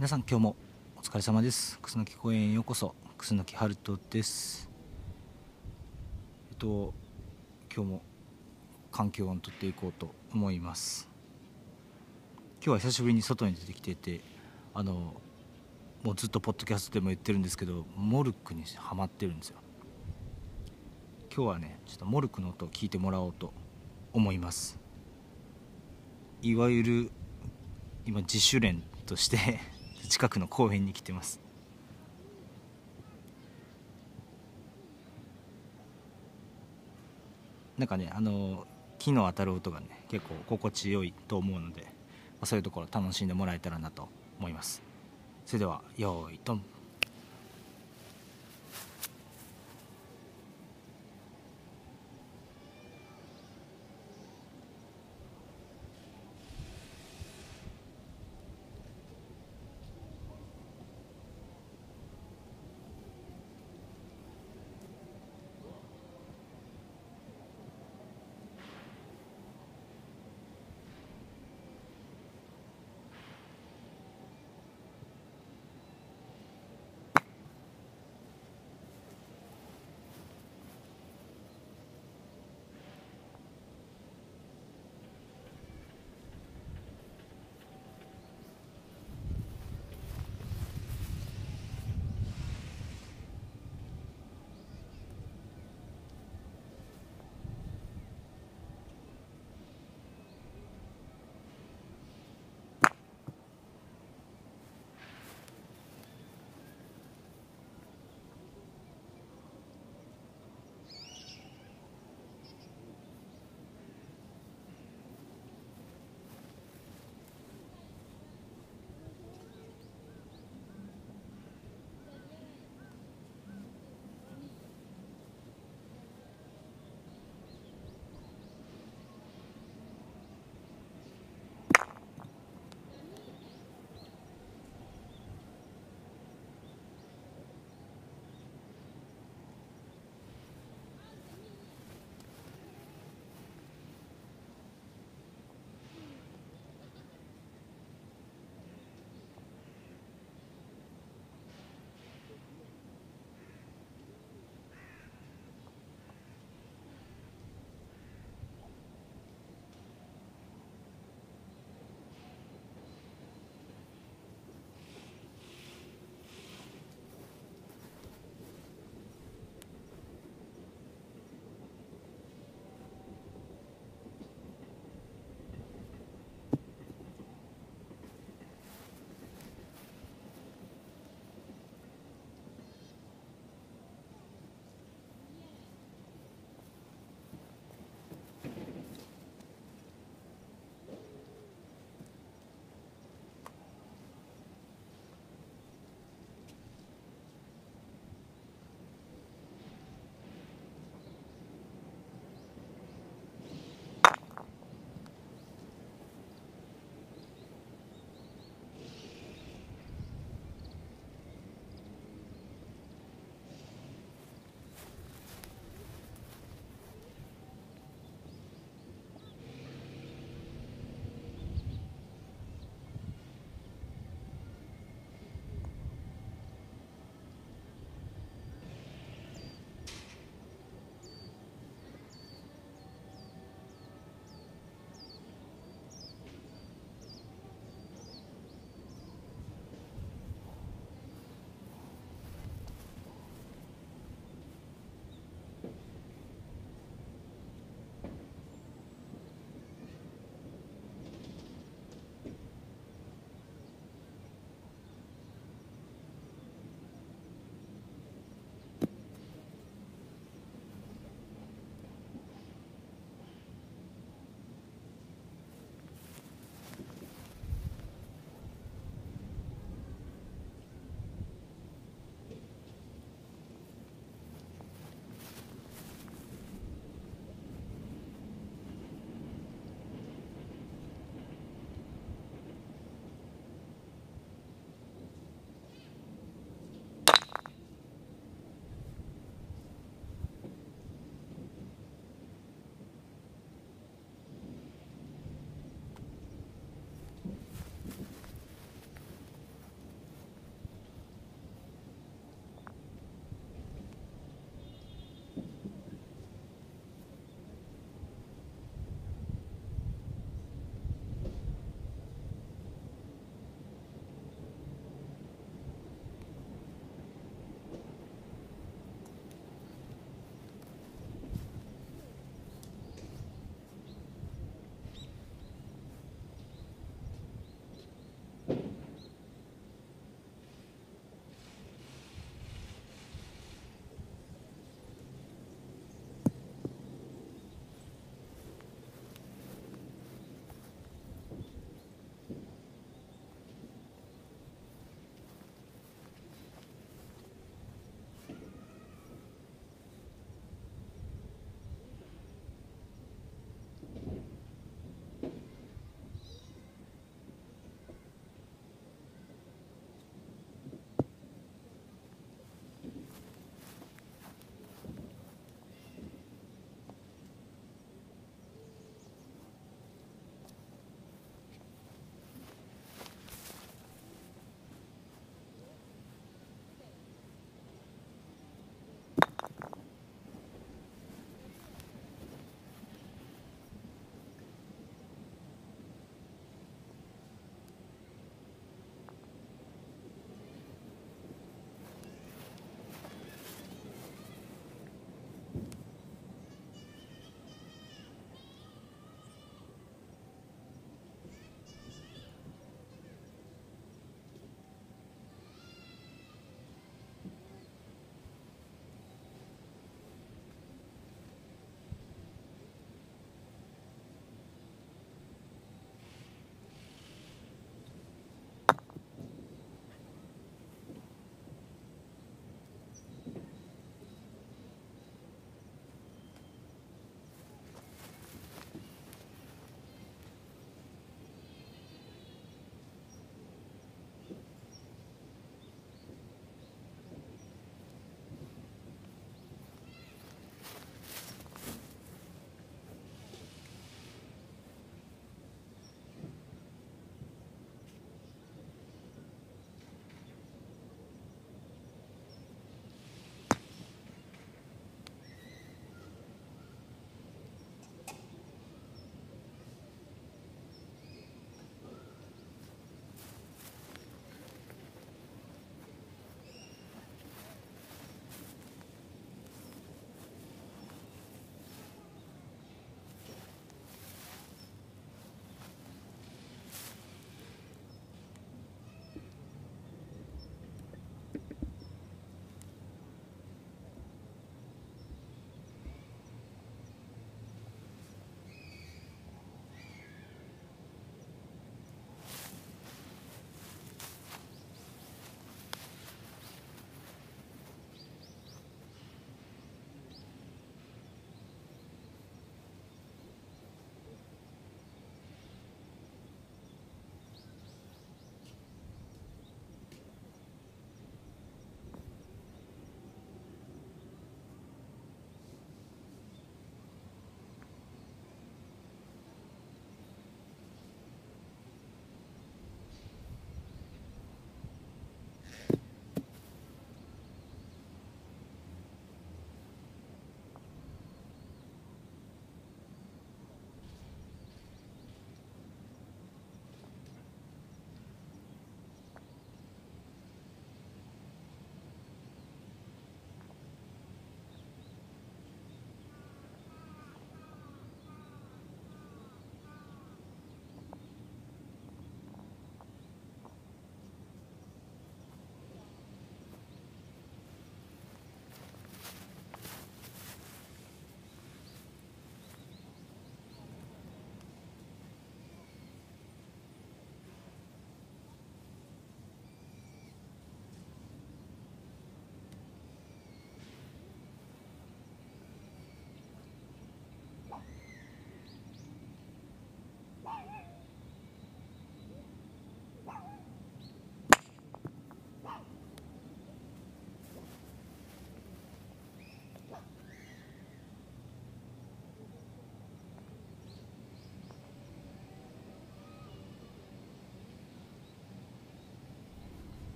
皆さん今日もお疲れ様です。楠木公園へようこそ。楠木春人です。えっと今日も環境音とっていこうと思います。今日は久しぶりに外に出てきていてあのもうずっとポッドキャストでも言ってるんですけどモルックにはまってるんですよ。今日はねちょっとモルックの音を聞いてもらおうと思います。いわゆる今自主練として近くの公園に来てます。なんかねあの木の当たる音がね結構心地よいと思うので、まあ、そういうところ楽しんでもらえたらなと思います。それではよーいドン。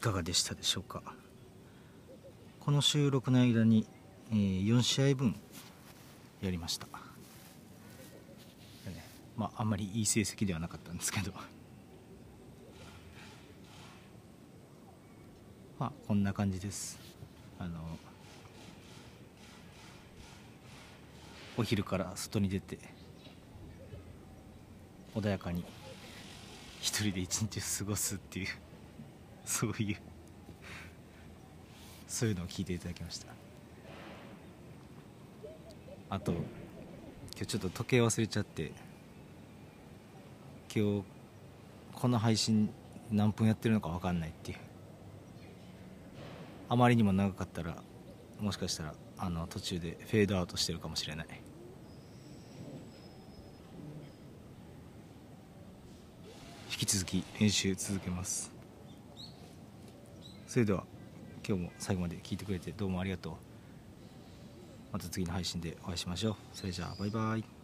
かがでしたでしょうか？この収録の間に、えー、4試合分やりました。まああんまりいい成績ではなかったんですけど。まあこんな感じです。あのお昼から外に出て穏やかに一人で一日過ごすっていう。そういうそういうのを聞いていただきました。あと今日ちょっと時計忘れちゃって今日この配信何分やってるのか分かんないっていう。あまりにも長かったらもしかしたらあの途中でフェードアウトしてるかもしれない。引き続き編集続けます。それでは今日も最後まで聞いてくれてどうもありがとう。また次の配信でお会いしましょう。それじゃあバイバイ。